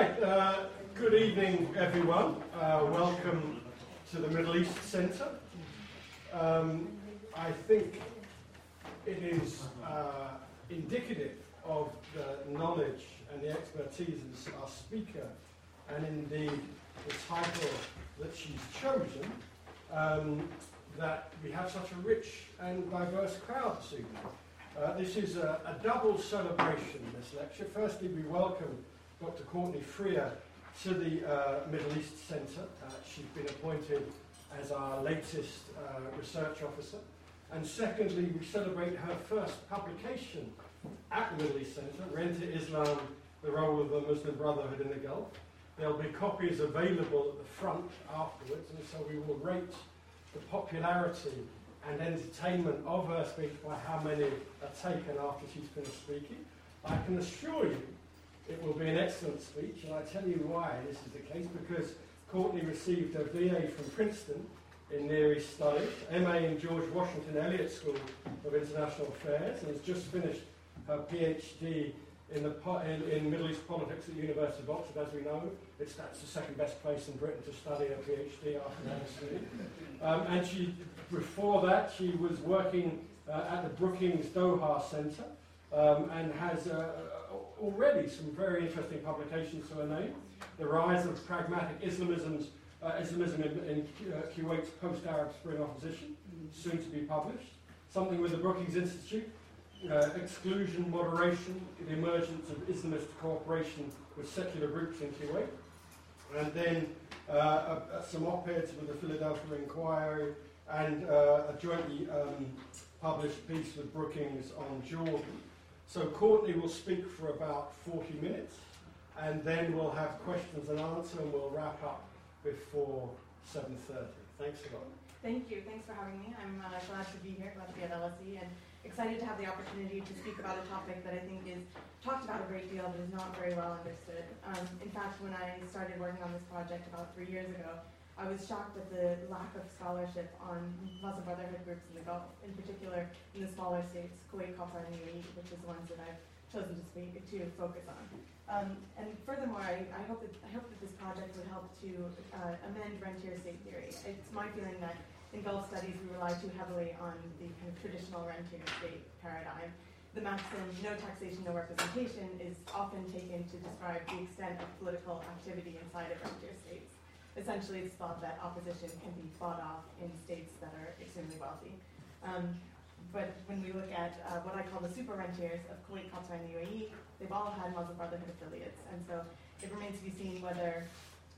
Uh, good evening, everyone. Uh, welcome to the Middle East Centre. Um, I think it is uh, indicative of the knowledge and the expertise of our speaker, and indeed the title that she's chosen, um, that we have such a rich and diverse crowd this evening. Uh, this is a, a, double celebration, this lecture. Firstly, we welcome Dr. Courtney Freer to the uh, Middle East Centre. Uh, she's been appointed as our latest uh, research officer. And secondly, we celebrate her first publication at the Middle East Centre, Rent Islam, the Role of the Muslim Brotherhood in the Gulf. There'll be copies available at the front afterwards, and so we will rate the popularity and entertainment of her speech by how many are taken after she's finished speaking. I can assure you it will be an excellent speech, and I tell you why this is the case, because Courtney received a BA from Princeton in Near East Studies, MA in George Washington Elliott School of International Affairs, and has just finished her PhD in, the, in, in Middle East politics at the University of Oxford, as we know. It's, that's the second best place in Britain to study a PhD after LSE. Um, and she, before that, she was working uh, at the Brookings Doha Centre um, and has uh, already some very interesting publications to her name. The Rise of Pragmatic Islamism's, uh, Islamism in, in uh, Kuwait's post-Arab Spring opposition, soon to be published. Something with the Brookings Institute, uh, exclusion, moderation, the emergence of Islamist cooperation with secular groups in Kuwait. And then uh, some op-eds with the Philadelphia Inquirer and uh, a jointly um, published piece with Brookings on Jordan. So Courtney will speak for about 40 minutes, and then we'll have questions and answer, and we'll wrap up before 7.30. Thanks a lot. Thank you. Thanks for having me. I'm uh, glad to be here, glad to be at LSE, and excited to have the opportunity to speak about a topic that I think is talked about a great deal, but is not very well understood. Um, in fact, when I started working on this project about three years ago, I was shocked at the lack of scholarship on Muslim Brotherhood groups in the Gulf, in particular in the smaller states, Kuwait, Qatar, and UAE, which is the ones that I've chosen to speak to focus on. Um, and furthermore, I, I, hope that I hope that this project would help to uh, amend rentier state theory. It's my feeling that in Gulf studies we rely too heavily on the kind of traditional rentier state paradigm. The maxim "no taxation, no representation" is often taken to describe the extent of political activity inside of rentier states essentially it's thought that opposition can be fought off in states that are extremely wealthy. Um, but when we look at uh, what I call the super rentiers of Kuwait, Qatar, and the UAE, they've all had Muslim Brotherhood affiliates. And so it remains to be seen whether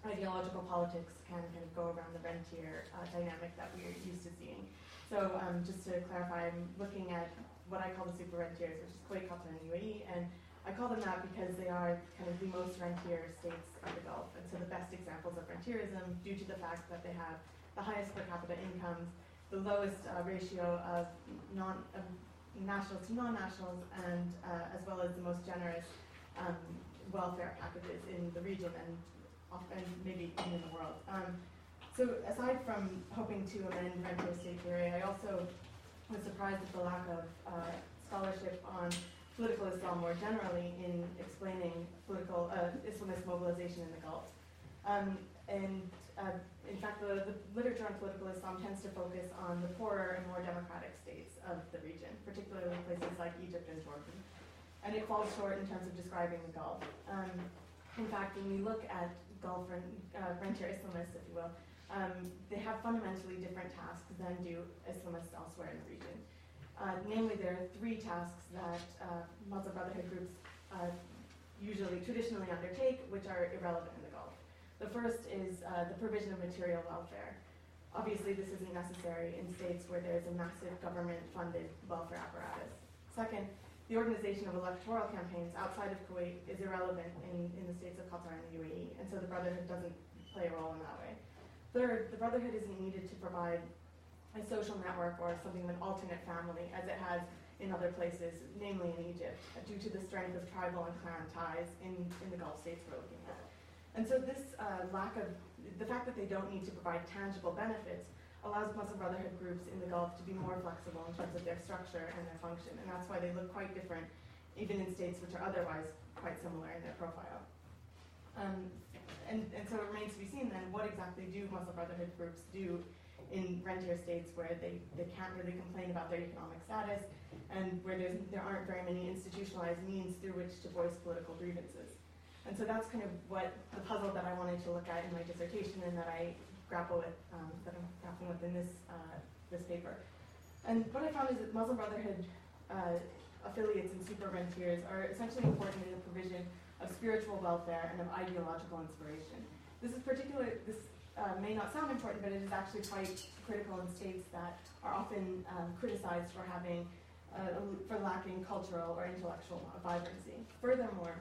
ideological politics can kind of go around the rentier uh, dynamic that we're used to seeing. So um, just to clarify, I'm looking at what I call the super rentiers, which is Kuwait, Qatar, and the UAE, and I call them that because they are kind of the most rentier states of the Gulf, and so the best examples of rentierism due to the fact that they have the highest per capita incomes, the lowest uh, ratio of non of nationals to non-nationals, and uh, as well as the most generous um, welfare packages in the region and often maybe even in the world. Um, so aside from hoping to amend rentier state theory, I also was surprised at the lack of uh, scholarship on political Islam more generally in explaining political uh, Islamist mobilization in the Gulf. Um, and uh, in fact, the, the, literature on political Islam tends to focus on the poorer and more democratic states of the region, particularly places like Egypt and Jordan. And it falls short in terms of describing the Gulf. Um, in fact, when we look at Gulf uh, rentier Islamists, if you will, um, they have fundamentally different tasks than do Islamists elsewhere in the region. Uh, namely, there are three tasks that uh, Muslim Brotherhood groups uh, usually traditionally undertake, which are irrelevant in the Gulf. The first is uh, the provision of material welfare. Obviously, this isn't necessary in states where there's a massive government-funded welfare apparatus. Second, the organization of electoral campaigns outside of Kuwait is irrelevant in, in the states of Qatar and the UAE, and so the Brotherhood doesn't play a role in that way. Third, the Brotherhood isn't needed to provide a social network or something of an alternate family, as it has in other places, namely in Egypt, due to the strength of tribal and clan ties in, in the Gulf states we're looking at. And so this uh, lack of, the fact that they don't need to provide tangible benefits allows Muslim Brotherhood groups in the Gulf to be more flexible in terms of their structure and their function. And that's why they look quite different, even in states which are otherwise quite similar in their profile. Um, and, and so it remains to be seen then what exactly do Muslim Brotherhood groups do in rentier states where they, they can't really complain about their economic status and where there's, there aren't very many institutionalized means through which to voice political grievances. And so that's kind of what the puzzle that I wanted to look at in my dissertation and that I grapple with, um, that I'm grappling with in this, uh, this paper. And what I found is that Muslim Brotherhood uh, affiliates and super rentiers are essentially important in the provision of spiritual welfare and of ideological inspiration. This is particular, this uh, may not sound important, but it is actually quite critical in states that are often um, criticized for having, uh, for lacking cultural or intellectual vibrancy. Furthermore,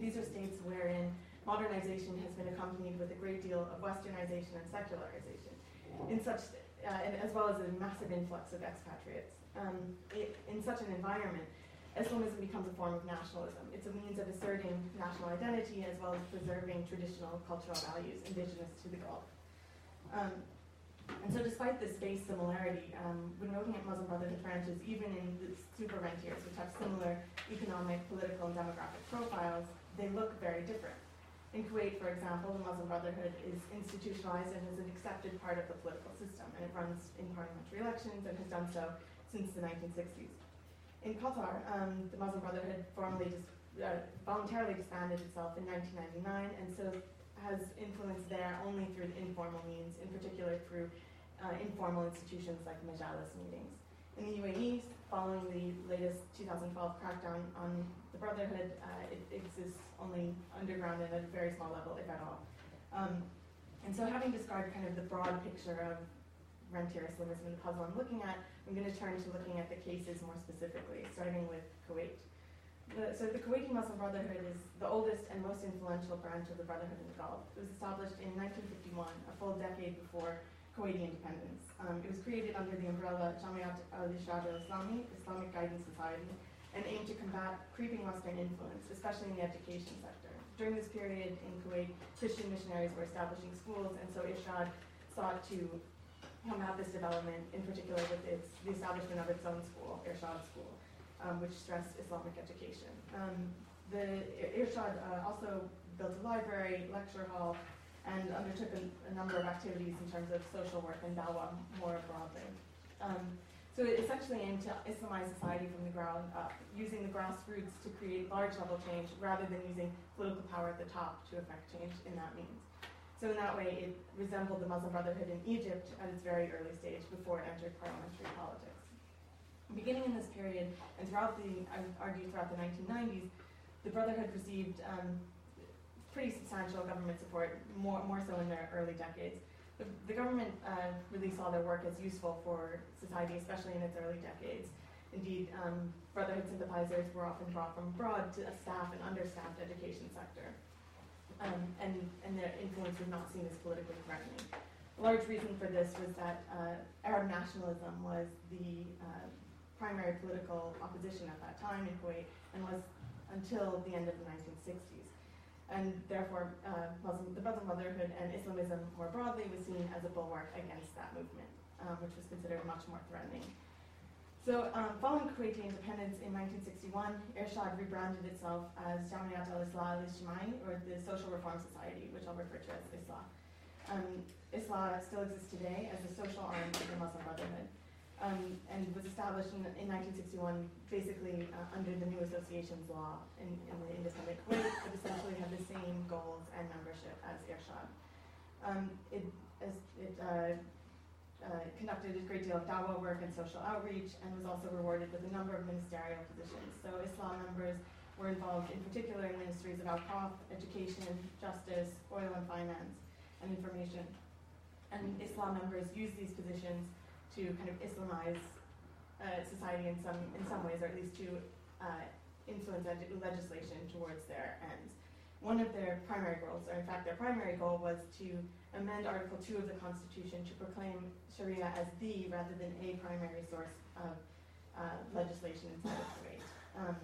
these are states wherein modernization has been accompanied with a great deal of westernization and secularization, in such, uh, as well as a massive influx of expatriates. Um, it, in such an environment, Islamism becomes a form of nationalism. It's a means of asserting national identity as well as preserving traditional cultural values indigenous to the Gulf. Um, and so despite this base similarity, um, when looking at Muslim Brotherhood branches, even in the super rentiers, which have similar economic, political, and demographic profiles, they look very different. In Kuwait, for example, the Muslim Brotherhood is institutionalized and is an accepted part of the political system, and it runs in parliamentary elections and has done so since the 1960s. In Qatar, um, the Muslim Brotherhood formally dis- uh, voluntarily disbanded itself in 1999, and so has influence there only through the informal means, in particular through uh, informal institutions like majalis meetings. In the UAE, following the latest 2012 crackdown on the Brotherhood, uh, it exists only underground and at a very small level, if at all. Um, and so having described kind of the broad picture of rentier the puzzle I'm looking at, I'm going to turn to looking at the cases more specifically, starting with Kuwait. The, so the Kuwaiti Muslim Brotherhood is the oldest and most influential branch of the Brotherhood in the Gulf. It was established in 1951, a full decade before Kuwaiti independence. Um, it was created under the umbrella Jamiat al-Irshad al-Islami, Islamic Guidance Society, and aimed to combat creeping Western influence, especially in the education sector. During this period in Kuwait, Christian missionaries were establishing schools, and so Irshad sought to combat this development, in particular with its, the establishment of its own school, Irshad School um, which stressed Islamic education. Um, the Irshad uh, also built a library, lecture hall, and undertook a, a, number of activities in terms of social work and dawah more broadly. Um, so it essentially aimed to Islamize society from the ground up, using the grassroots to create large level change rather than using political power at the top to effect change in that means. So in that way, it resembled the Muslim Brotherhood in Egypt at its very early stage before it entered parliamentary politics. Beginning in this period, and throughout the, I would argue throughout the 1990s, the Brotherhood received um, pretty substantial government support, more, more so in their early decades. The, the government uh, really saw their work as useful for society, especially in its early decades. Indeed, um, Brotherhood sympathizers were often brought from abroad to a staff and understaffed education sector. Um, and, and their influence was not seen as politically threatening. A large reason for this was that uh, Arab nationalism was the uh, primary political opposition at that time in Kuwait and was until the end of the 1960s. And therefore, uh, Muslim, the Muslim Brotherhood and Islamism more broadly was seen as a bulwark against that movement, um, which was considered much more threatening. So, um, following Kuwaiti independence in 1961, Irshad rebranded itself as Jamiat al-Islah al-Ijtimai, or the Social Reform Society, which I'll refer to as Islah. Um, still exists today as a social arm of the Muslim Brotherhood um, and was established in, in 1961 basically uh, under the new associations law in, in, the independent Kuwait, but essentially had the same goals and membership as Irshad. Um, it, as, it uh, uh, conducted a great deal of dawah work and social outreach and was also rewarded with a number of ministerial positions. So Islah members were involved in particular in ministries of Awqaf, education, justice, oil and finance, and information. And Islah members used these positions to kind of Islamize uh, society in some in some ways, or at least to uh, influence legislation towards their ends. One of their primary goals, or in fact their primary goal, was to amend Article 2 of the Constitution to proclaim Sharia as the rather than a primary source of uh, legislation inside of Kuwait. Um,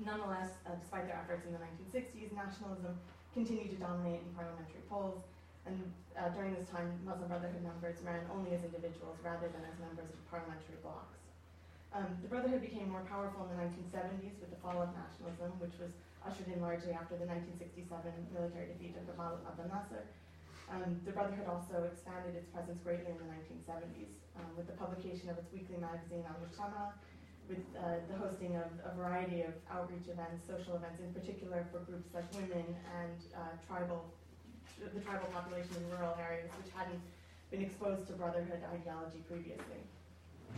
nonetheless, uh, despite their efforts in the 1960s, nationalism continued to dominate in parliamentary polls, and uh, during this time, Muslim Brotherhood members ran only as individuals rather than as members of parliamentary blocs. Um, the Brotherhood became more powerful in the 1970s with the fall of nationalism, which was ushered in largely after the 1967 military defeat of Gamal Abdel Nasser. Um, the Brotherhood also expanded its presence greatly in the 1970s um, with the publication of its weekly magazine Al Mujtama, with uh, the hosting of a variety of outreach events, social events, in particular for groups like women and uh, tribal, the tribal population in rural areas, which hadn't been exposed to Brotherhood ideology previously.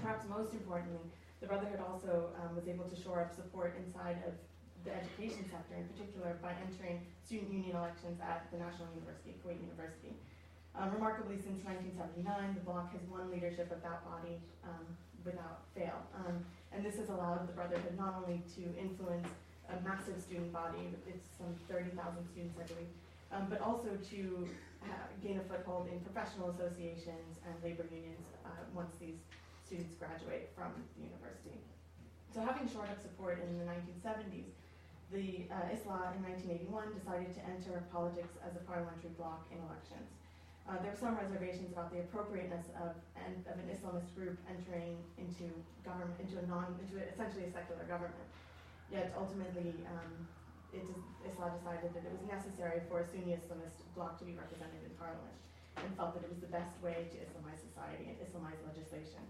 Perhaps most importantly, the Brotherhood also um, was able to shore up support inside of the education sector in particular by entering student union elections at the National University, of Kuwait University. Um, remarkably, since 1979, the bloc has won leadership of that body um, without fail. Um, and this has allowed the Brotherhood not only to influence a massive student body, it's some 30,000 students, I believe, um, but also to gain a foothold in professional associations and labor unions uh, once these students graduate from the university. So having shored up support in the 1970s, the uh, Islah in 1981 decided to enter politics as a parliamentary bloc in elections. Uh, there were some reservations about the appropriateness of an, of an Islamist group entering into government, into a non, into a, essentially a secular government. Yet ultimately, um, it Islah decided that it was necessary for a Sunni Islamist bloc to be represented in parliament, and felt that it was the best way to Islamize society and Islamize legislation.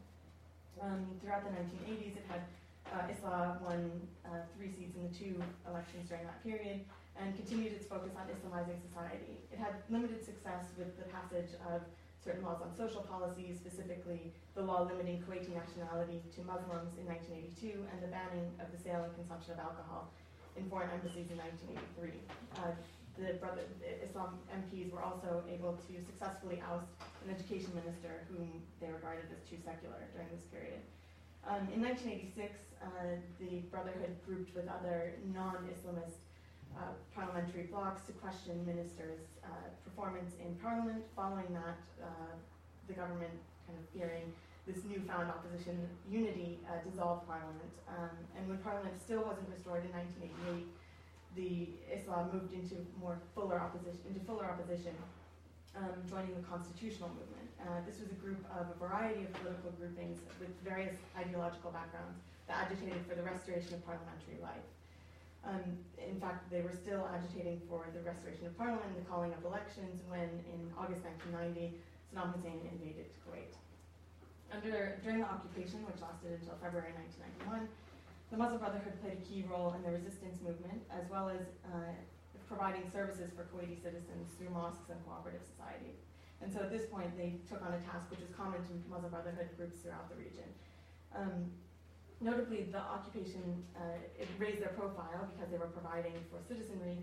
Um, throughout the 1980s, it had uh, Islah won uh, three seats in the two elections during that period and continued its focus on Islamizing society. It had limited success with the passage of certain laws on social policies, specifically the law limiting Kuwaiti nationality to Muslims in 1982 and the banning of the sale and consumption of alcohol in foreign embassies in 1983. Uh, the, brother, the Islah MPs were also able to successfully oust an education minister whom they regarded as too secular during this period. Um, in 1986, uh, the Brotherhood grouped with other non-Islamist uh, parliamentary blocs to question ministers' uh, performance in parliament. Following that, uh, the government kind of fearing this newfound opposition unity uh, dissolved parliament. Um, and when parliament still wasn't restored in 1988, the Islah moved into more fuller opposition, into fuller opposition, um, joining the constitutional movement. Uh, this was a group of a variety of political groupings with various ideological backgrounds that agitated for the restoration of parliamentary life. Um, in fact, they were still agitating for the restoration of parliament and the calling of elections when, in August 1990, Saddam Hussein invaded Kuwait. Under, during the occupation, which lasted until February 1991, the Muslim Brotherhood played a key role in the resistance movement, as well as uh, providing services for Kuwaiti citizens through mosques and cooperative societies. And so at this point, they took on a task which is common to Muslim Brotherhood groups throughout the region. Um, notably, the occupation uh, raised their profile because they were providing for citizenry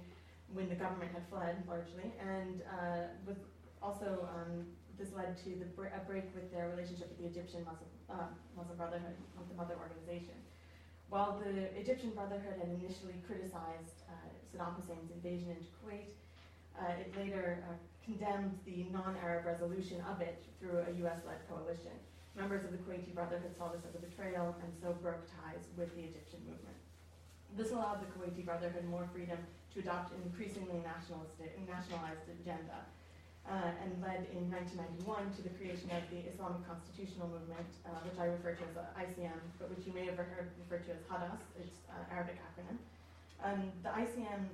when the government had fled largely, and uh, was also um, this led to the a break with their relationship with the Egyptian Muslim, uh, Muslim Brotherhood, the mother organization. While the Egyptian Brotherhood had initially criticized uh, Saddam Hussein's invasion into Kuwait, uh, it later uh, condemned the non-Arab resolution of it through a US-led coalition. Members of the Kuwaiti Brotherhood saw this as a betrayal and so broke ties with the Egyptian movement. This allowed the Kuwaiti Brotherhood more freedom to adopt an increasingly nationalistic, nationalized agenda uh, and led in 1991 to the creation of the Islamic Constitutional Movement, uh, which I refer to as ICM, but which you may have heard referred to as HADAS, its uh, Arabic acronym. Um, the ICM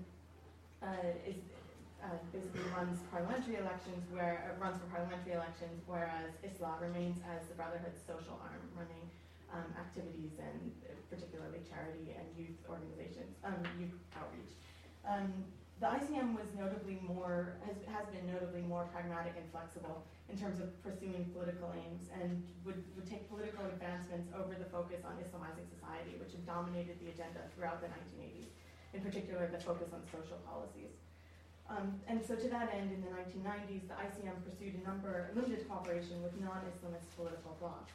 uh, is uh, basically runs parliamentary elections, where uh, runs for parliamentary elections, whereas Islah remains as the Brotherhood's social arm, running um, activities and particularly charity and youth organizations, um, youth outreach. The ICM was notably more has, has been notably more pragmatic and flexible in terms of pursuing political aims and would, would take political advancements over the focus on Islamizing society, which had dominated the agenda throughout the 1980s, in particular the focus on social policies. Um, and so to that end, in the 1990s, the ICM pursued a number, limited cooperation with non-Islamist political blocs.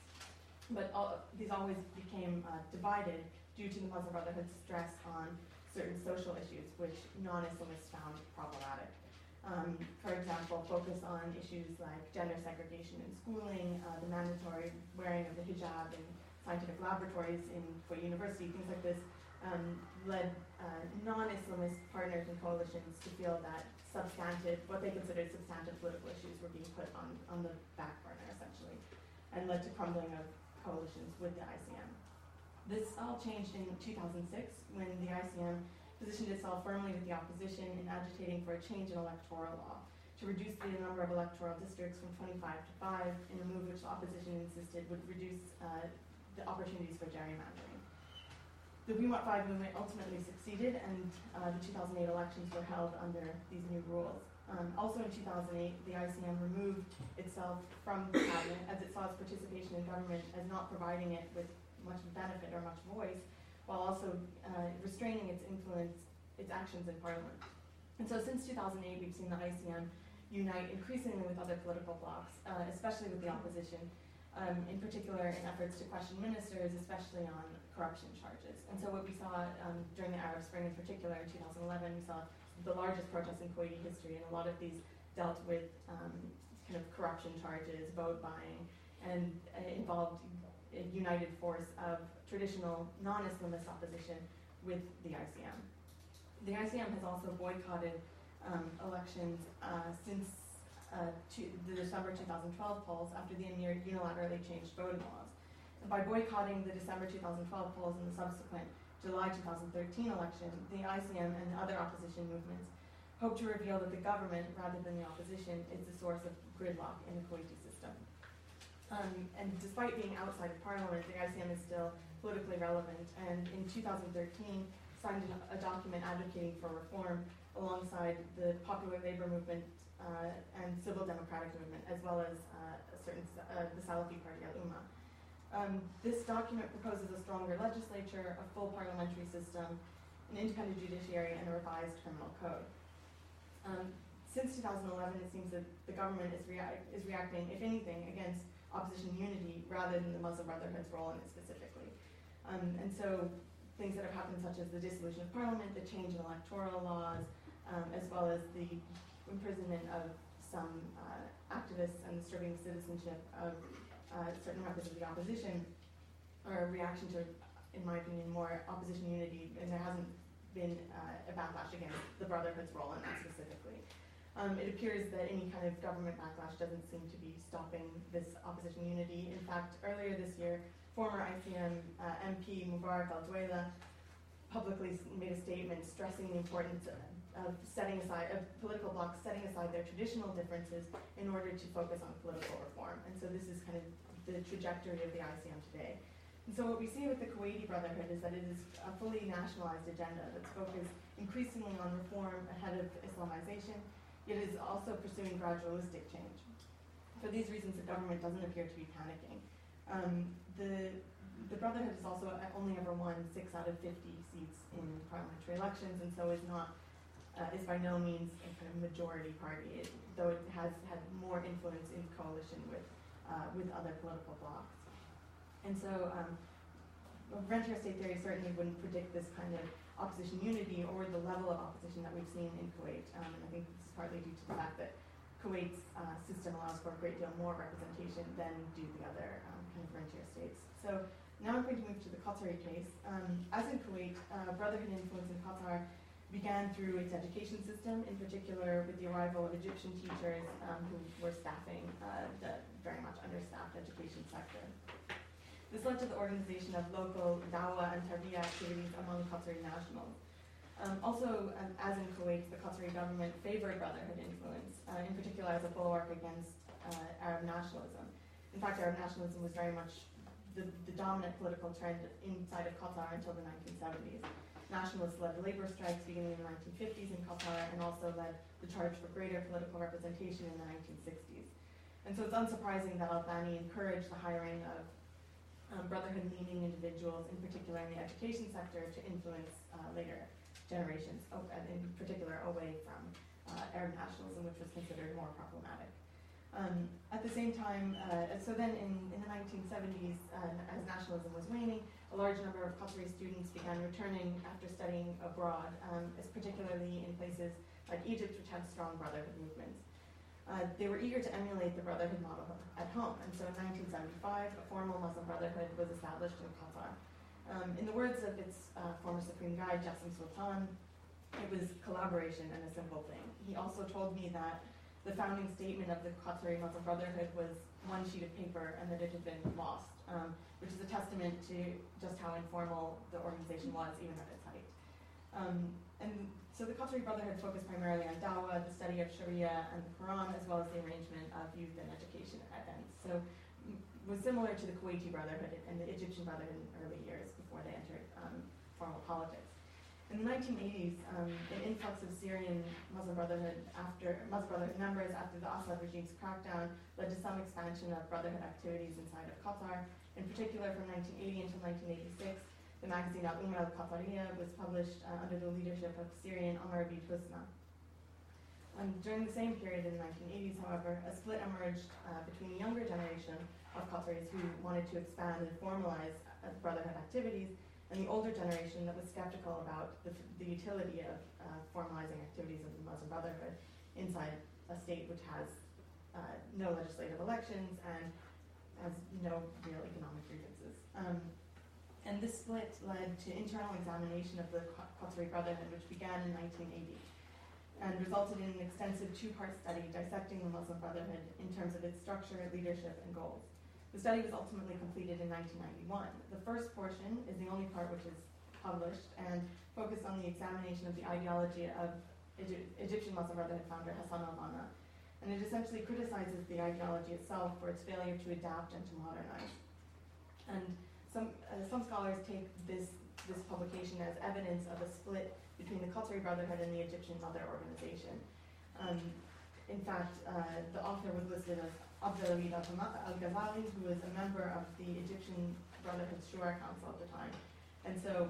But all, these always became uh, divided due to the Muslim Brotherhood's stress on certain social issues, which non-Islamists found problematic. Um, for example, focus on issues like gender segregation in schooling, uh, the mandatory wearing of the hijab in scientific laboratories in for University, things like this, um, led uh, non-Islamist partners and coalitions to feel that substantive, what they considered substantive political issues were being put on, on the back burner, essentially, and led to crumbling of coalitions with the ICM. This all changed in 2006 when the ICM positioned itself firmly with the opposition in agitating for a change in electoral law to reduce the number of electoral districts from 25 to 5 in a move which the opposition insisted would reduce uh, the opportunities for gerrymandering. The We Want 5 movement ultimately succeeded and uh, the 2008 elections were held under these new rules. Um, also in 2008, the ICM removed itself from the cabinet as it saw its participation in government as not providing it with much benefit or much voice, while also uh, restraining its influence, its actions in Parliament. And so since 2008, we've seen the ICM unite increasingly with other political blocs, uh, especially with the opposition, um, in particular in efforts to question ministers, especially on corruption charges. And so what we saw um, during the Arab Spring in particular in 2011, we saw the largest protests in Kuwaiti history, and a lot of these dealt with um, kind of corruption charges, vote buying, and uh, involved a united force of traditional non-Islamist opposition with the ICM. The ICM has also boycotted um, elections uh, since uh, the December 2012 polls after the unilaterally changed voting laws. And by boycotting the December 2012 polls and the subsequent July 2013 election, the ICM and other opposition movements hope to reveal that the government, rather than the opposition, is the source of gridlock in the Kuwaiti system. Um, and despite being outside of parliament, the ICM is still politically relevant, and in 2013 signed a document advocating for reform alongside the popular labor movement uh, and civil democratic movement, as well as uh, certain uh, the Salafi party Al Ummah. Um, this document proposes a stronger legislature, a full parliamentary system, an independent judiciary, and a revised criminal code. Um, since 2011, it seems that the government is, is reacting, if anything, against opposition unity rather than the Muslim Brotherhood's role in it specifically. Um, and so things that have happened, such as the dissolution of parliament, the change in electoral laws, um, as well as the imprisonment of some uh, activists and the stripping citizenship of uh, certain members of the opposition, are a reaction to, in my opinion, more opposition unity, and there hasn't been uh, a backlash against the Brotherhood's role in that specifically. Um, it appears that any kind of government backlash doesn't seem to be stopping this opposition unity. In fact, earlier this year, former ICM uh, MP Mubarak Al publicly made a statement stressing the importance of setting aside, of political blocs setting aside their traditional differences in order to focus on political reform. And so this is kind of the trajectory of the ICM today. And so what we see with the Kuwaiti Brotherhood is that it is a fully nationalized agenda that's focused increasingly on reform ahead of Islamization it is also pursuing gradualistic change. For these reasons, the government doesn't appear to be panicking. Um, the, the Brotherhood has also only ever won six out of 50 seats in parliamentary elections, and so is not uh, is by no means a kind of majority party, it, though it has had more influence in coalition with uh, with other political blocs. And so, um, rentier state theory certainly wouldn't predict this kind of opposition unity or the level of opposition that we've seen in Kuwait. Um, and I think this is partly due to the fact that Kuwait's uh, system allows for a great deal more representation than do the other um, kind of rentier states. So now I'm going to move to the Qatari case. Um, as in Kuwait, uh, Brotherhood influence in Qatar began through its education system, in particular with the arrival of Egyptian teachers um, who were staffing uh, the very much understaffed education sector. This led to the organization of local dawa and tarbiyah activities among Qatari nationals. Um, also, um, as in Kuwait, the Qatari government favored Brotherhood influence, uh, in particular as a bulwark against uh, Arab nationalism. In fact, Arab nationalism was very much the, the, dominant political trend inside of Qatar until the 1970s. Nationalists led labor strikes beginning in the 1950s in Qatar and also led the charge for greater political representation in the 1960s. And so it's unsurprising that Al-Thani encouraged the hiring of um, Brotherhood-leaning individuals, in particular in the education sector, to influence uh, later generations, oh, in particular away from uh, Arab nationalism, which was considered more problematic. Um, at the same time, uh, so then in, in the 1970s, uh, as nationalism was waning, a large number of Qatari students began returning after studying abroad, um, particularly in places like Egypt, which had strong brotherhood movements. Uh, they were eager to emulate the brotherhood model at home, and so in 1975, a formal Muslim brotherhood was established in Qatar. Um, in the words of its uh, former supreme guide, Jassim Sultan, it was collaboration and a simple thing. He also told me that the founding statement of the Qatari Muslim Brotherhood was one sheet of paper and that it had been lost, um, which is a testament to just how informal the organization was, even at its height. Um, and so the Qatari Brotherhood focused primarily on dawah, the study of Sharia and the Quran, as well as the arrangement of youth and education events. So m- was similar to the Kuwaiti Brotherhood and the Egyptian Brotherhood in early years before they entered um, formal politics. In the 1980s, um, an influx of Syrian Muslim Brotherhood after Muslim Brotherhood members after the Assad regime's crackdown led to some expansion of Brotherhood activities inside of Qatar. In particular, from 1980 until 1986, the magazine Al Umar al Qatariya was published uh, under the leadership of Syrian Omar bin Husna. Um, during the same period in the 1980s, however, a split emerged uh, between the younger generation of Qataris who wanted to expand and formalize uh, Brotherhood activities and the older generation that was skeptical about the, the utility of uh, formalizing activities of the Muslim Brotherhood inside a state which has uh, no legislative elections and has no real economic grievances. Um, and this split led to internal examination of the Qatari Brotherhood, which began in 1980 and resulted in an extensive two-part study dissecting the Muslim Brotherhood in terms of its structure, leadership, and goals. The study was ultimately completed in 1991. The first portion is the only part which is published and focused on the examination of the ideology of Egy- Egyptian Muslim Brotherhood founder Hassan al-Banna. And it essentially criticizes the ideology itself for its failure to adapt and to modernize. And some, uh, some scholars take this, this publication as evidence of a split between the Qatari Brotherhood and the Egyptian Mother Organization. Um, in fact, uh, the author was listed as Abdelhamid al-Ghazali, who was a member of the Egyptian Brotherhood Shura Council at the time. And so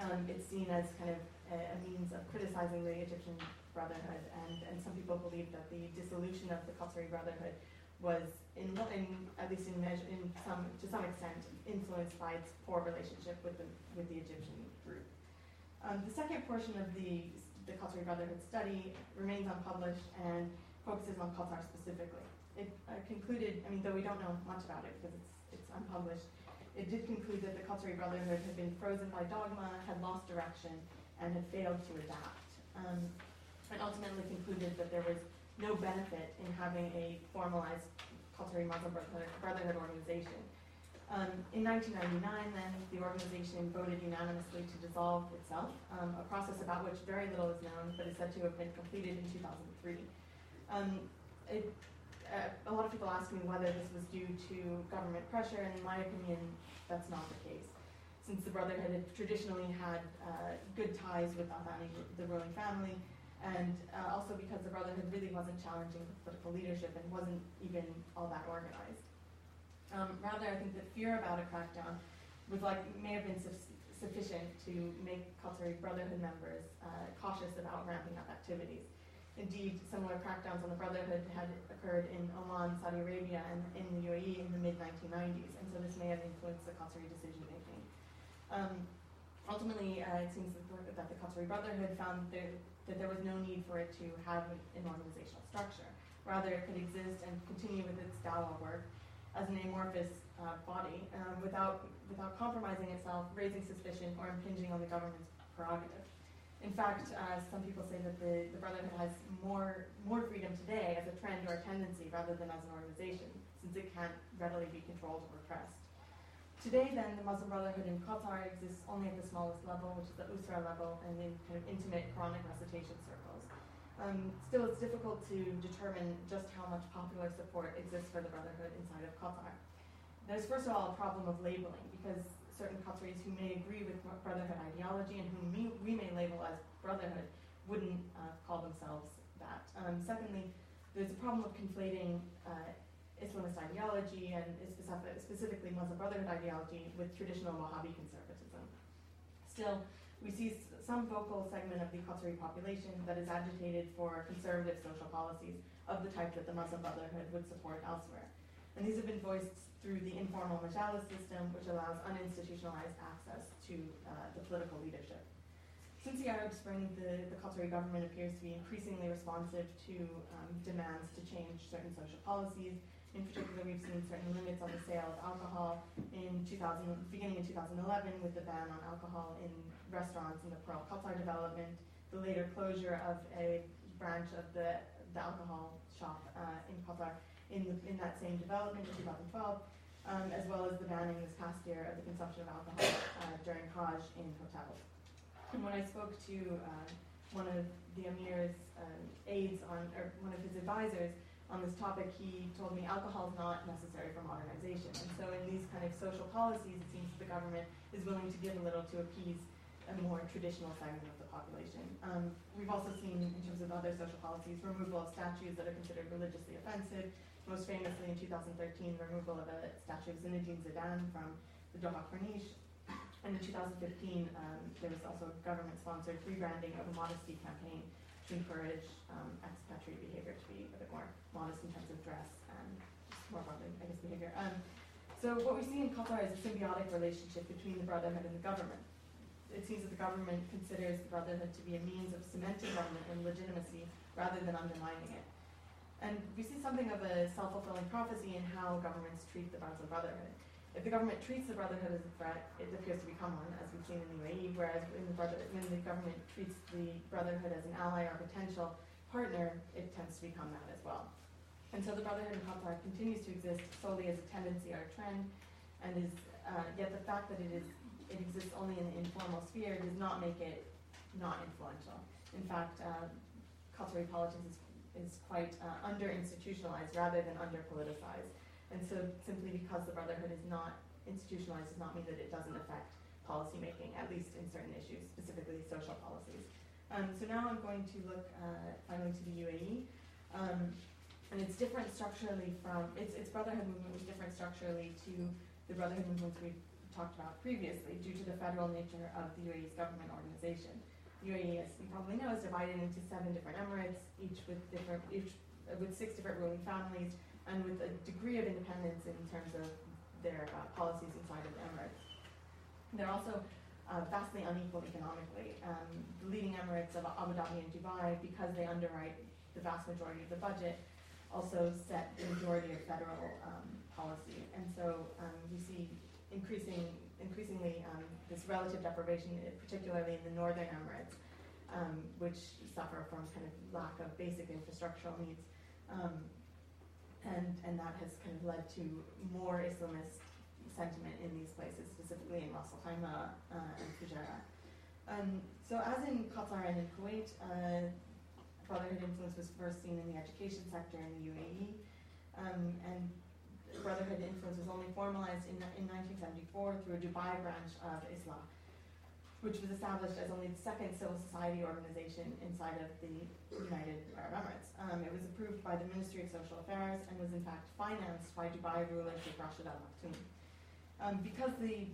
um, it's seen as kind of a, a means of criticizing the Egyptian Brotherhood, and, and some people believe that the dissolution of the Qatari Brotherhood was, in, in at least in measure, in some to some extent, influenced by its poor relationship with the with the Egyptian group. Um, the second portion of the the Qatari Brotherhood study remains unpublished and focuses on Qatar specifically. It uh, concluded, I mean, though we don't know much about it because it's it's unpublished, it did conclude that the Qatari Brotherhood had been frozen by dogma, had lost direction, and had failed to adapt. Um, and ultimately concluded that there was no benefit in having a formalized Qatari Muslim Brotherhood, organization. Um, in 1999, then, the organization voted unanimously to dissolve itself, um, a process about which very little is known, but is said to have been completed in 2003. Um, it, uh, a lot of people ask me whether this was due to government pressure, and in my opinion, that's not the case. Since the Brotherhood had traditionally had uh, good ties with the ruling family, and uh, also because the Brotherhood really wasn't challenging the political leadership and wasn't even all that organized. Um, rather, I think that fear about a crackdown was like may have been su- sufficient to make Qatari Brotherhood members uh, cautious about ramping up activities. Indeed, similar crackdowns on the Brotherhood had occurred in Oman, Saudi Arabia, and in the UAE in the mid 1990s, and so this may have influenced the Qatari decision making. Um, ultimately, uh, it seems that the, that the Qatari Brotherhood found there, that there was no need for it to have an organizational structure. Rather, it could exist and continue with its dawah work as an amorphous uh, body um, without, without compromising itself, raising suspicion, or impinging on the government's prerogative. In fact, uh, some people say that the, the Brotherhood has more, more freedom today as a trend or a tendency rather than as an organization, since it can't readily be controlled or repressed. Today, then, the Muslim Brotherhood in Qatar exists only at the smallest level, which is the Usra level, and in kind of intimate Quranic recitation circles. Um, still, it's difficult to determine just how much popular support exists for the Brotherhood inside of Qatar. There's first of all a problem of labeling, because certain Qataris who may agree with Brotherhood ideology and whom we, we may label as Brotherhood wouldn't uh, call themselves that. Um, secondly, there's a problem of conflating uh, Islamist ideology and specifically Muslim Brotherhood ideology with traditional Wahhabi conservatism. Still, we see some vocal segment of the Qatari population that is agitated for conservative social policies of the type that the Muslim Brotherhood would support elsewhere. And these have been voiced through the informal majalis system, which allows uninstitutionalized access to uh, the political leadership. Since the Arab Spring, the, the Qatari government appears to be increasingly responsive to um, demands to change certain social policies. In particular, we've seen certain limits on the sale of alcohol in 2000, beginning in 2011 with the ban on alcohol in restaurants in the Pearl Qatar development, the later closure of a branch of the, the alcohol shop uh, in Qatar in, in that same development in 2012, um, as well as the banning this past year of the consumption of alcohol uh, during Hajj in hotels. And when I spoke to uh, one of the Emir's um, aides on, or one of his advisors on this topic, he told me alcohol is not necessary for modernization. And so in these kind of social policies, it seems the government is willing to give a little to appease a more traditional segment of the population. Um, we've also seen, in terms of other social policies, removal of statues that are considered religiously offensive. Most famously, in 2013, removal of a statue of Zinedine Zidane from the Doha Corniche. And in 2015, um, there was also a government-sponsored rebranding of a modesty campaign encourage um, expatriate behavior to be a bit more modest in terms of dress and just more broadly, I guess, behavior. Um, so what we see in Qatar is a symbiotic relationship between the Brotherhood and the government it seems that the government considers the Brotherhood to be a means of cementing government and legitimacy rather than undermining it. And we see something of a self-fulfilling prophecy in how governments treat the Muslim Brotherhood. If the government treats the Brotherhood as a threat, it appears to become one, as we've seen in the UAE, whereas when the, brother, when the government treats the Brotherhood as an ally or potential partner, it tends to become that as well. And so the Brotherhood in Qatar continues to exist solely as a tendency or a trend, and is uh, yet the fact that it is it exists only in the informal sphere does not make it not influential. In fact, uh, Qatari politics is, is quite uh, under-institutionalized rather than under-politicized. And so simply because the Brotherhood is not institutionalized does not mean that it doesn't affect policymaking, at least in certain issues, specifically social policies. Um, so now I'm going to look uh, finally to the UAE. Um, and it's different structurally from, its, its Brotherhood movement was different structurally to the Brotherhood movements we've talked about previously due to the federal nature of the UAE's government organization. The UAE, as you probably know, is divided into seven different emirates, each with different, each with six different ruling families, and with a degree of independence in terms of their uh, policies inside of the emirates. They're also uh, vastly unequal economically. Um, the leading emirates of Abu Dhabi and Dubai, because they underwrite the vast majority of the budget, also set the majority of federal um, policy. And so um, see increasing, increasingly um, this relative deprivation, eh, particularly in the northern Emirates, um, which suffer from kind of lack of basic infrastructural needs. Um, and, and that has kind of led to more Islamist sentiment in these places, specifically in Ras Al Khaimah uh, and Fujairah. Um, so as in Qatar and in Kuwait, uh, Brotherhood influence was first seen in the education sector in the UAE, um, and Brotherhood influence was only formalized in, in 1974 through a Dubai branch of Islah, which was established as only the second civil society organization inside of the United Arab Emirates. Um, it was approved by the Ministry of Social Affairs and was in fact financed by Dubai ruler Sheikh Rashid Al Maktoum. Um, because the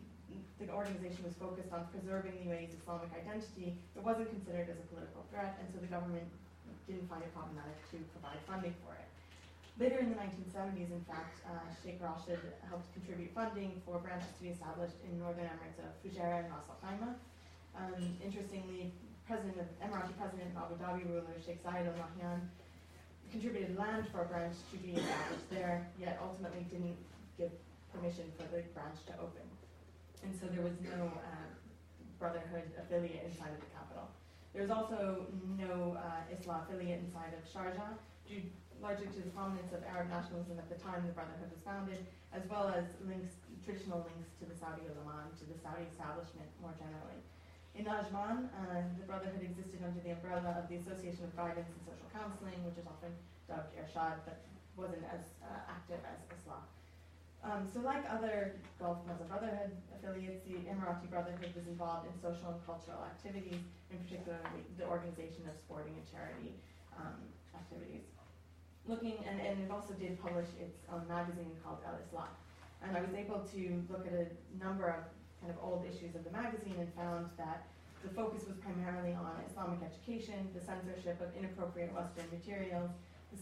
the organization was focused on preserving the UAE's Islamic identity, it wasn't considered as a political threat, and so the government didn't find it problematic to provide funding for it. Later in the 1970s, in fact, uh, Sheikh Rashid helped contribute funding for branches to be established in northern Emirates of Fujairah and Ras Al Khaimah. Um, interestingly, President of Emirati President of Abu Dhabi ruler Sheikh Zayed Al Nahyan contributed land for a branch to be established there, yet ultimately didn't give permission for the branch to open. And so there was no uh, Brotherhood affiliate inside of the capital. There was also no uh, Islah affiliate inside of Sharjah due largely to the prominence of Arab nationalism at the time the Brotherhood was founded, as well as links, traditional links to the Saudi ulama, to the Saudi establishment more generally. In Ajman, uh, the Brotherhood existed under the umbrella of the Association of Guidance and Social Counseling, which is often dubbed Irshad, but wasn't as uh, active as Islah. Um, so like other Gulf Muslim Brotherhood affiliates, the Emirati Brotherhood was involved in social and cultural activities, in particular the organization of sporting and charity um, activities looking, and, and it also did publish its own magazine called Al Islah. And I was able to look at a number of kind of old issues of the magazine and found that the focus was primarily on Islamic education, the censorship of inappropriate Western materials,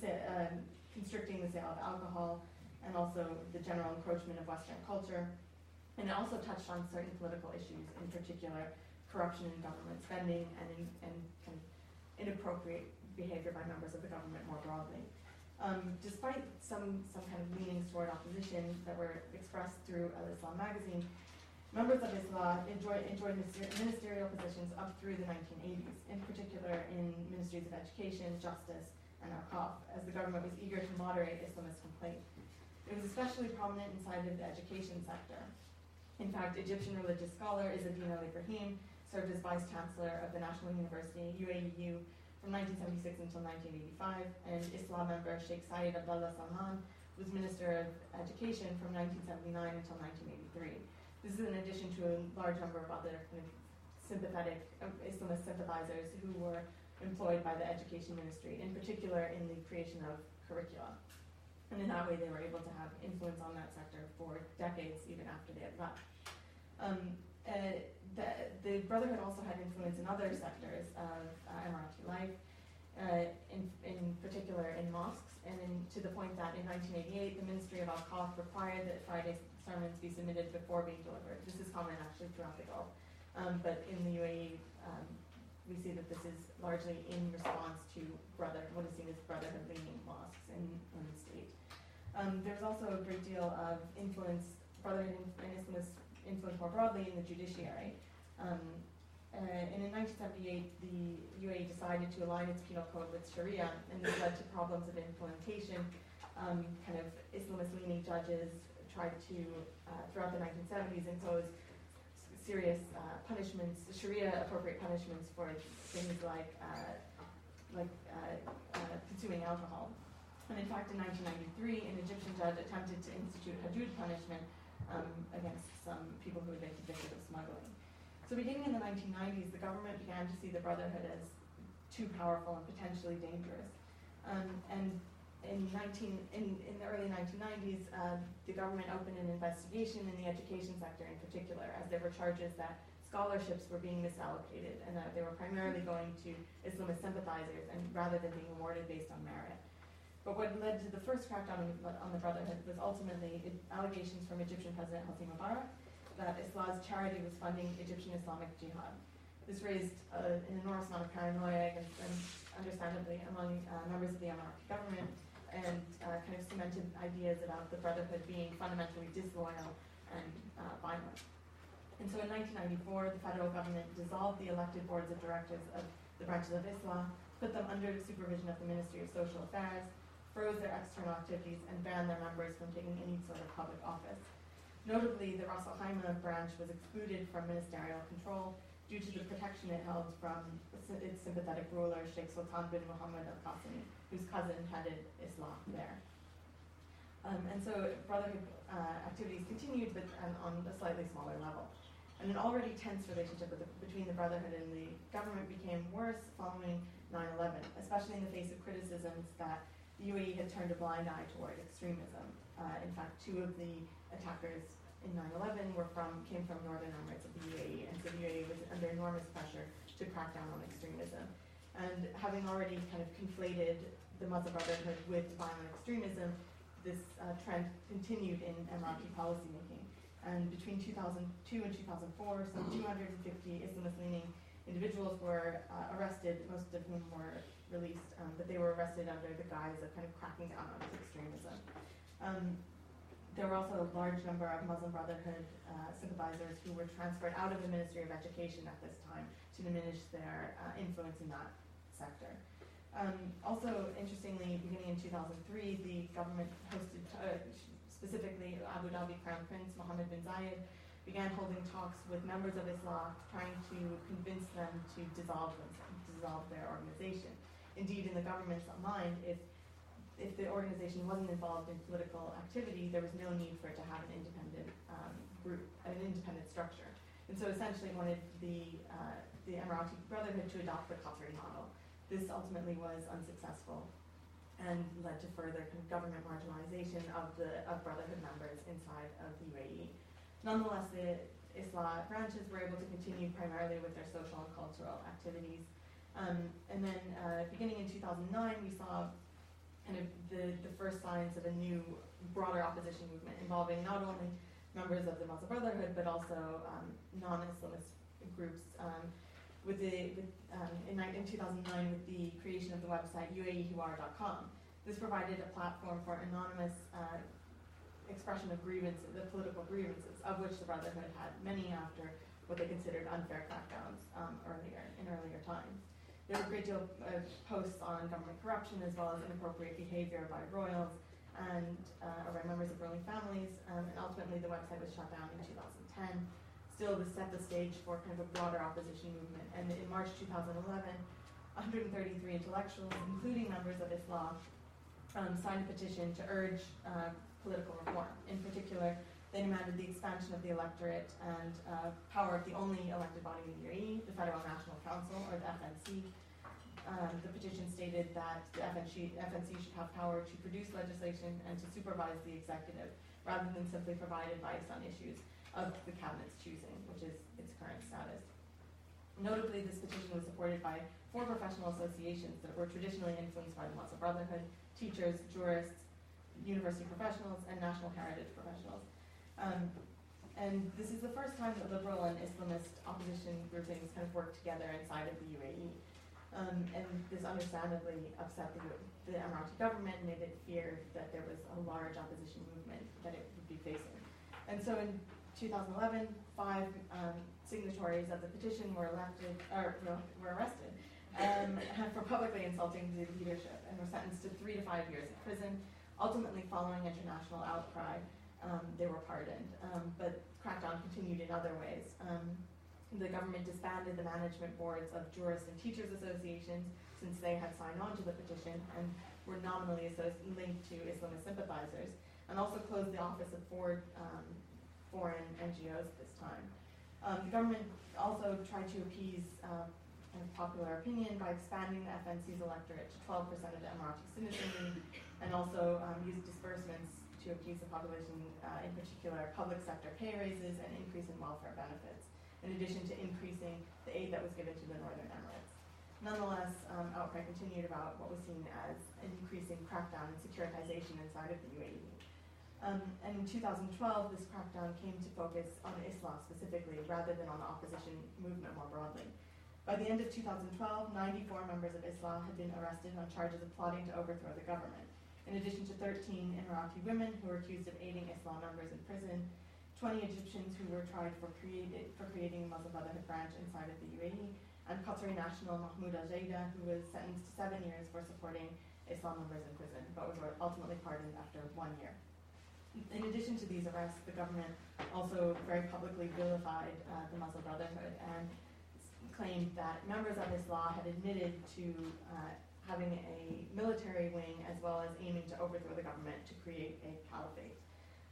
the, uh, constricting the sale of alcohol, and also the general encroachment of Western culture. And it also touched on certain political issues, in particular corruption in government spending and, in, and kind of inappropriate behavior by members of the government more broadly. Um, despite some, some kind of leanings toward opposition that were expressed through Al Islah magazine, members of Islah enjoyed, enjoyed ministerial positions up through the 1980s, in particular in ministries of education, justice, and Awqaf, as the government was eager to moderate Islamist complaints. It was especially prominent inside of the education sector. In fact, Egyptian religious scholar Izzadin al-Ibrahim served as Vice Chancellor of the National University, UAEU, from 1976 until 1985, and Islah member Sheikh Syed Abdullah Salman was Minister of Education from 1979 until 1983. This is in addition to a large number of other kind of sympathetic uh, Islamist sympathizers who were employed by the Education Ministry, in particular in the creation of curricula. And in that way, they were able to have influence on that sector for decades, even after they had left. Um, uh, the, the Brotherhood also had influence in other sectors of uh, Emirati life, uh, in, in particular in mosques, and in, to the point that in 1988, the Ministry of Awqaf required that Friday sermons be submitted before being delivered. This is common actually throughout the Gulf, um, but in the UAE, um, we see that this is largely in response to brother, what is seen as brotherhood-leaning mosques in, in the state. Um, there's also a great deal of influence, brotherhood and Islamist influence more broadly in the judiciary. Um, uh, and in 1978, the UAE decided to align its penal code with Sharia, and this led to problems of implementation. Um, kind of Islamist-leaning judges tried to, uh, throughout the 1970s, impose serious uh, punishments, Sharia appropriate punishments for things like uh, like uh, consuming alcohol. And in fact, in 1993, an Egyptian judge attempted to institute hudud punishment um, against some people who had been convicted of smuggling. So beginning in the 1990s, the government began to see the Brotherhood as too powerful and potentially dangerous. Um, and in, 19, in, in the early 1990s, uh, the government opened an investigation in the education sector in particular, as there were charges that scholarships were being misallocated and that they were primarily going to Islamist sympathizers and rather than being awarded based on merit. But what led to the first crackdown on, on the Brotherhood was ultimately allegations from Egyptian President Hosni Mubarak that Islah's charity was funding Egyptian Islamic Jihad. This raised uh, an enormous amount of paranoia, and, and understandably, among uh, members of the Emirati government, and uh, kind of cemented ideas about the Brotherhood being fundamentally disloyal and uh, violent. And so in 1994, the federal government dissolved the elected boards of directors of the branches of Islah, put them under the supervision of the Ministry of Social Affairs, froze their external activities, and banned their members from taking any sort of public office. Notably, the Ras Al Khaimah branch was excluded from ministerial control due to the protection it held from its sympathetic ruler, Sheikh Sultan bin Muhammad al Qasimi, whose cousin headed Islah there. Um, and so Brotherhood uh, activities continued, but um, on a slightly smaller level. And an already tense relationship the, between the Brotherhood and the government became worse following 9-11, especially in the face of criticisms that the UAE had turned a blind eye toward extremism. Uh, in fact, two of the attackers in 9-11 were from, came from northern Emirates of the UAE, and so the UAE was under enormous pressure to crack down on extremism. And having already kind of conflated the Muslim Brotherhood with violent extremism, this uh, trend continued in Emirati policymaking. And between 2002 and 2004, some 250 Islamist-leaning individuals were uh, arrested, most of whom were released, um, but they were arrested under the guise of kind of cracking down on extremism. Um, there were also a large number of Muslim Brotherhood uh, sympathizers who were transferred out of the Ministry of Education at this time to diminish their uh, influence in that sector. Um, also, interestingly, beginning in 2003, the government hosted, uh, specifically Abu Dhabi Crown Prince Mohammed bin Zayed, began holding talks with members of Islah, trying to convince them to dissolve them, dissolve their organization. Indeed, in the government's mind, if if the organization wasn't involved in political activity, there was no need for it to have an independent um, group, an independent structure. And so essentially wanted the, uh, the Emirati Brotherhood to adopt the Qatari model. This ultimately was unsuccessful and led to further kind of government marginalization of the of Brotherhood members inside of the UAE. Nonetheless, the Islah branches were able to continue primarily with their social and cultural activities. Um, and then uh, beginning in 2009, we saw kind of the, the first signs of a new, broader opposition movement involving not only members of the Muslim Brotherhood, but also um, non-Islamist groups. Um, with the, with, um, in, in 2009, with the creation of the website uaehiwar.com. This provided a platform for anonymous uh, expression of grievances, the political grievances, of which the Brotherhood had many after what they considered unfair crackdowns um, earlier in earlier times. There were a great deal of posts on government corruption as well as inappropriate behavior by royals and uh, or by members of ruling families, um, and ultimately the website was shut down in 2010. still to set the stage for kind of a broader opposition movement. And in March 2011, 133 intellectuals, including members of Islah, um, signed a petition to urge uh, political reform. In particular, they demanded the expansion of the electorate and uh, power of the only elected body in the UAE, the Federal National Council, or the FNC. Um, the petition stated that the FNC, FNC should have power to produce legislation and to supervise the executive, rather than simply provide advice on issues of the cabinet's choosing, which is its current status. Notably, this petition was supported by four professional associations that were traditionally influenced by the Muslim Brotherhood, teachers, jurists, university professionals, and national heritage professionals. Um, and this is the first time that liberal and Islamist opposition groupings kind of worked together inside of the UAE. Um, and this understandably upset the, the Emirati government and made it fear that there was a large opposition movement that it would be facing. And so in 2011, five um, signatories of the petition were elected, or no, were arrested um, for publicly insulting the leadership and were sentenced to three to five years in prison. Ultimately, following international outcry, um, they were pardoned. Um, but crackdown continued in other ways. Um, the government disbanded the management boards of jurists and teachers associations since they had signed on to the petition and were nominally linked to Islamist sympathizers, and also closed the office of four um, foreign NGOs at this time. Um, the government also tried to appease uh, kind of popular opinion by expanding the FNC's electorate to 12% of the Emirati citizenry, and also um, used disbursements to appease the population, uh, in particular public sector pay raises and increase in welfare benefits in addition to increasing the aid that was given to the Northern Emirates. Nonetheless, um, outcry continued about what was seen as an increasing crackdown and securitization inside of the UAE. Um, and in 2012, this crackdown came to focus on Islah specifically rather than on the opposition movement more broadly. By the end of 2012, 94 members of Islah had been arrested on charges of plotting to overthrow the government. In addition to 13 Iraqi women who were accused of aiding Islah members in prison, 20 Egyptians who were tried for, created, for creating a Muslim Brotherhood branch inside of the UAE, and Qatari national Mahmoud Al Jaida, who was sentenced to seven years for supporting Islah members in prison, but was ultimately pardoned after one year. In addition to these arrests, the government also very publicly vilified uh, the Muslim Brotherhood and claimed that members of Islah had admitted to uh, having a military wing as well as aiming to overthrow the government to create a caliphate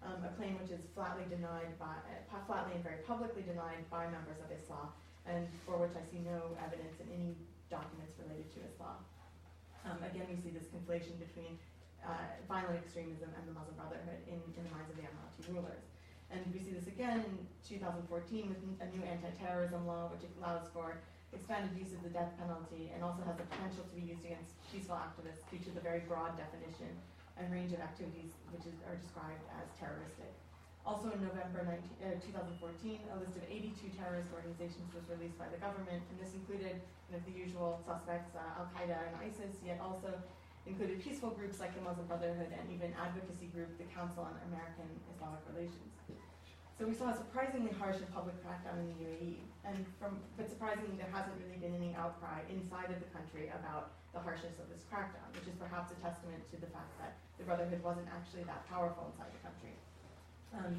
um, a claim which is flatly denied by, uh, flatly and very publicly denied by members of Islah, and for which I see no evidence in any documents related to Islah. Um, again, we see this conflation between uh, violent extremism and the Muslim Brotherhood in, in the minds of the Emirati rulers. And we see this again in 2014 with a new anti-terrorism law, which allows for expanded use of the death penalty and also has the potential to be used against peaceful activists due to the very broad definition and range of activities which is, are described as terroristic. Also in November 19, uh, 2014, a list of 82 terrorist organizations was released by the government, and this included you know, the usual suspects, uh, Al-Qaeda and ISIS, yet also included peaceful groups like the Muslim Brotherhood and even advocacy group, the Council on American Islamic Relations. So we saw a surprisingly harsh and public crackdown in the UAE, and from, but surprisingly there hasn't really been any outcry inside of the country about the harshness of this crackdown, which is perhaps a testament to the fact that the Brotherhood wasn't actually that powerful inside the country. Um,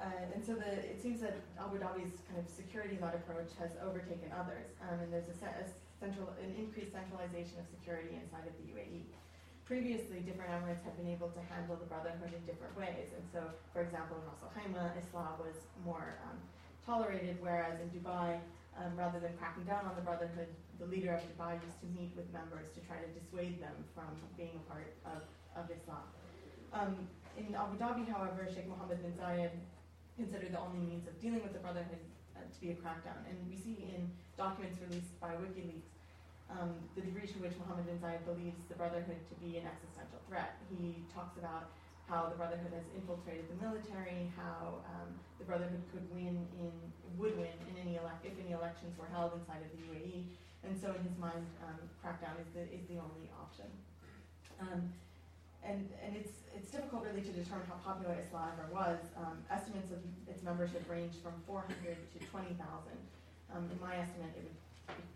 uh, and so the, it seems that Abu Dhabi's kind of security-led approach has overtaken others, um, and there's a, a, central, an increased centralization of security inside of the UAE previously different emirates have been able to handle the brotherhood in different ways. And so, for example, in Ras Al Khaimah, Islah was more um, tolerated, whereas in Dubai, um, rather than cracking down on the brotherhood, the leader of Dubai used to meet with members to try to dissuade them from being a part of, of Islah. Um, in Abu Dhabi, however, Sheikh Mohammed bin Zayed considered the only means of dealing with the brotherhood uh, to be a crackdown. And we see in documents released by WikiLeaks um, the degree to which Mohammed bin Zayed believes the Brotherhood to be an existential threat. He talks about how the Brotherhood has infiltrated the military, how um, the Brotherhood could win in would win in any if any elections were held inside of the UAE, and so in his mind, um, crackdown is the is the only option. Um, and and it's it's difficult really to determine how popular Islah ever was. Um, estimates of its membership range from 400 to 20,000. Um, in my estimate, it would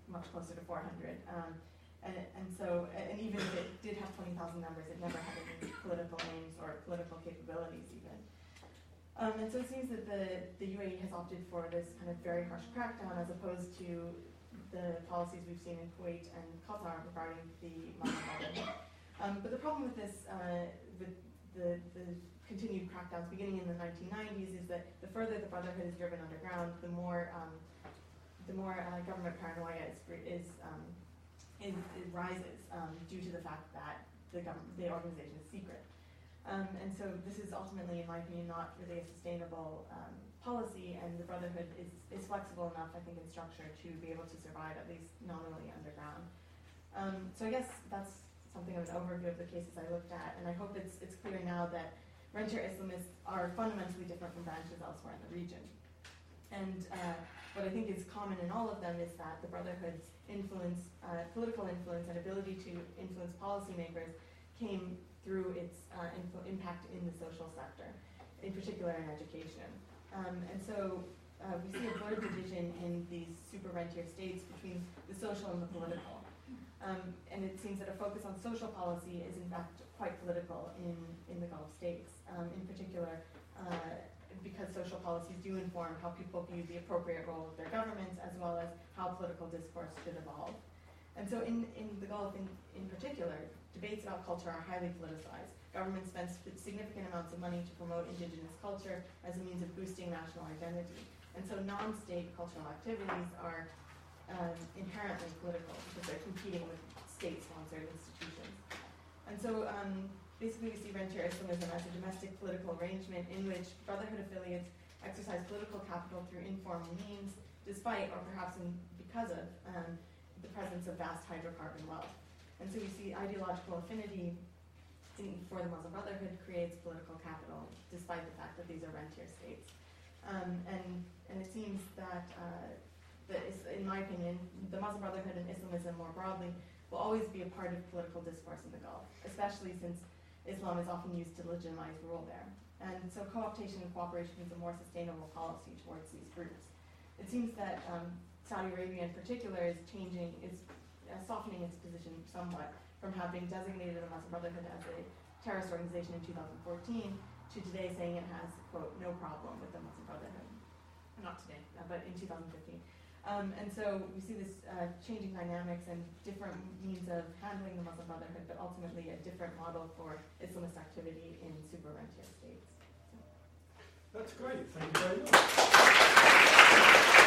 much closer to 400. Um, and, and so, and even if it did have 20,000 members, it never had any political names or political capabilities even. Um, and so it seems that the, the UAE has opted for this kind of very harsh crackdown as opposed to the policies we've seen in Kuwait and Qatar regarding the Muslim Um, but the problem with this, uh, with the, the continued crackdowns beginning in the 1990s is that the further the Brotherhood is driven underground, the more um, the more uh, government paranoia is is, um, is, it rises um, due to the fact that the government the organization is secret. Um, and so this is ultimately, in my opinion, not really a sustainable um, policy, and the Brotherhood is, is flexible enough, I think, in structure to be able to survive at least nominally underground. Um, so I guess that's something of an overview of the cases I looked at, and I hope it's, it's clear now that rentier Islamists are fundamentally different from branches elsewhere in the region. And uh, what I think is common in all of them is that the Brotherhood's influence, uh, political influence, and ability to influence policymakers came through its uh, impact in the social sector, in particular in education. Um, and so uh, we see a blurred division in these super rentier states between the social and the political. Um, and it seems that a focus on social policy is in fact quite political in, in the Gulf states, um, in particular uh, because social policies do inform how people view the appropriate role of their governments as well as how political discourse should evolve. And so in, in the Gulf in, in particular, debates about culture are highly politicized. Government spends significant amounts of money to promote indigenous culture as a means of boosting national identity. And so non-state cultural activities are um, inherently political because they're competing with state-sponsored institutions. And so um, basically we see rentier Islamism as a domestic political arrangement in which Brotherhood affiliates exercise political capital through informal means, despite or perhaps in, because of um, the presence of vast hydrocarbon wealth. And so we see ideological affinity in, for the Muslim Brotherhood creates political capital, despite the fact that these are rentier states. Um, and, and it seems that, uh, that is, in my opinion, the Muslim Brotherhood and Islamism more broadly will always be a part of political discourse in the Gulf, especially since Islam is often used to legitimize rule there. And so co-optation and cooperation is a more sustainable policy towards these groups. It seems that um, Saudi Arabia in particular is changing, is uh, softening its position somewhat from having designated the Muslim Brotherhood as a terrorist organization in 2014 to today saying it has, quote, no problem with the Muslim Brotherhood. Not today, uh, but in 2015. Um, and so we see this uh, changing dynamics and different means of handling the Muslim Brotherhood, but ultimately a different model for Islamist activity in super rentier states. So. That's great. Thank you very much.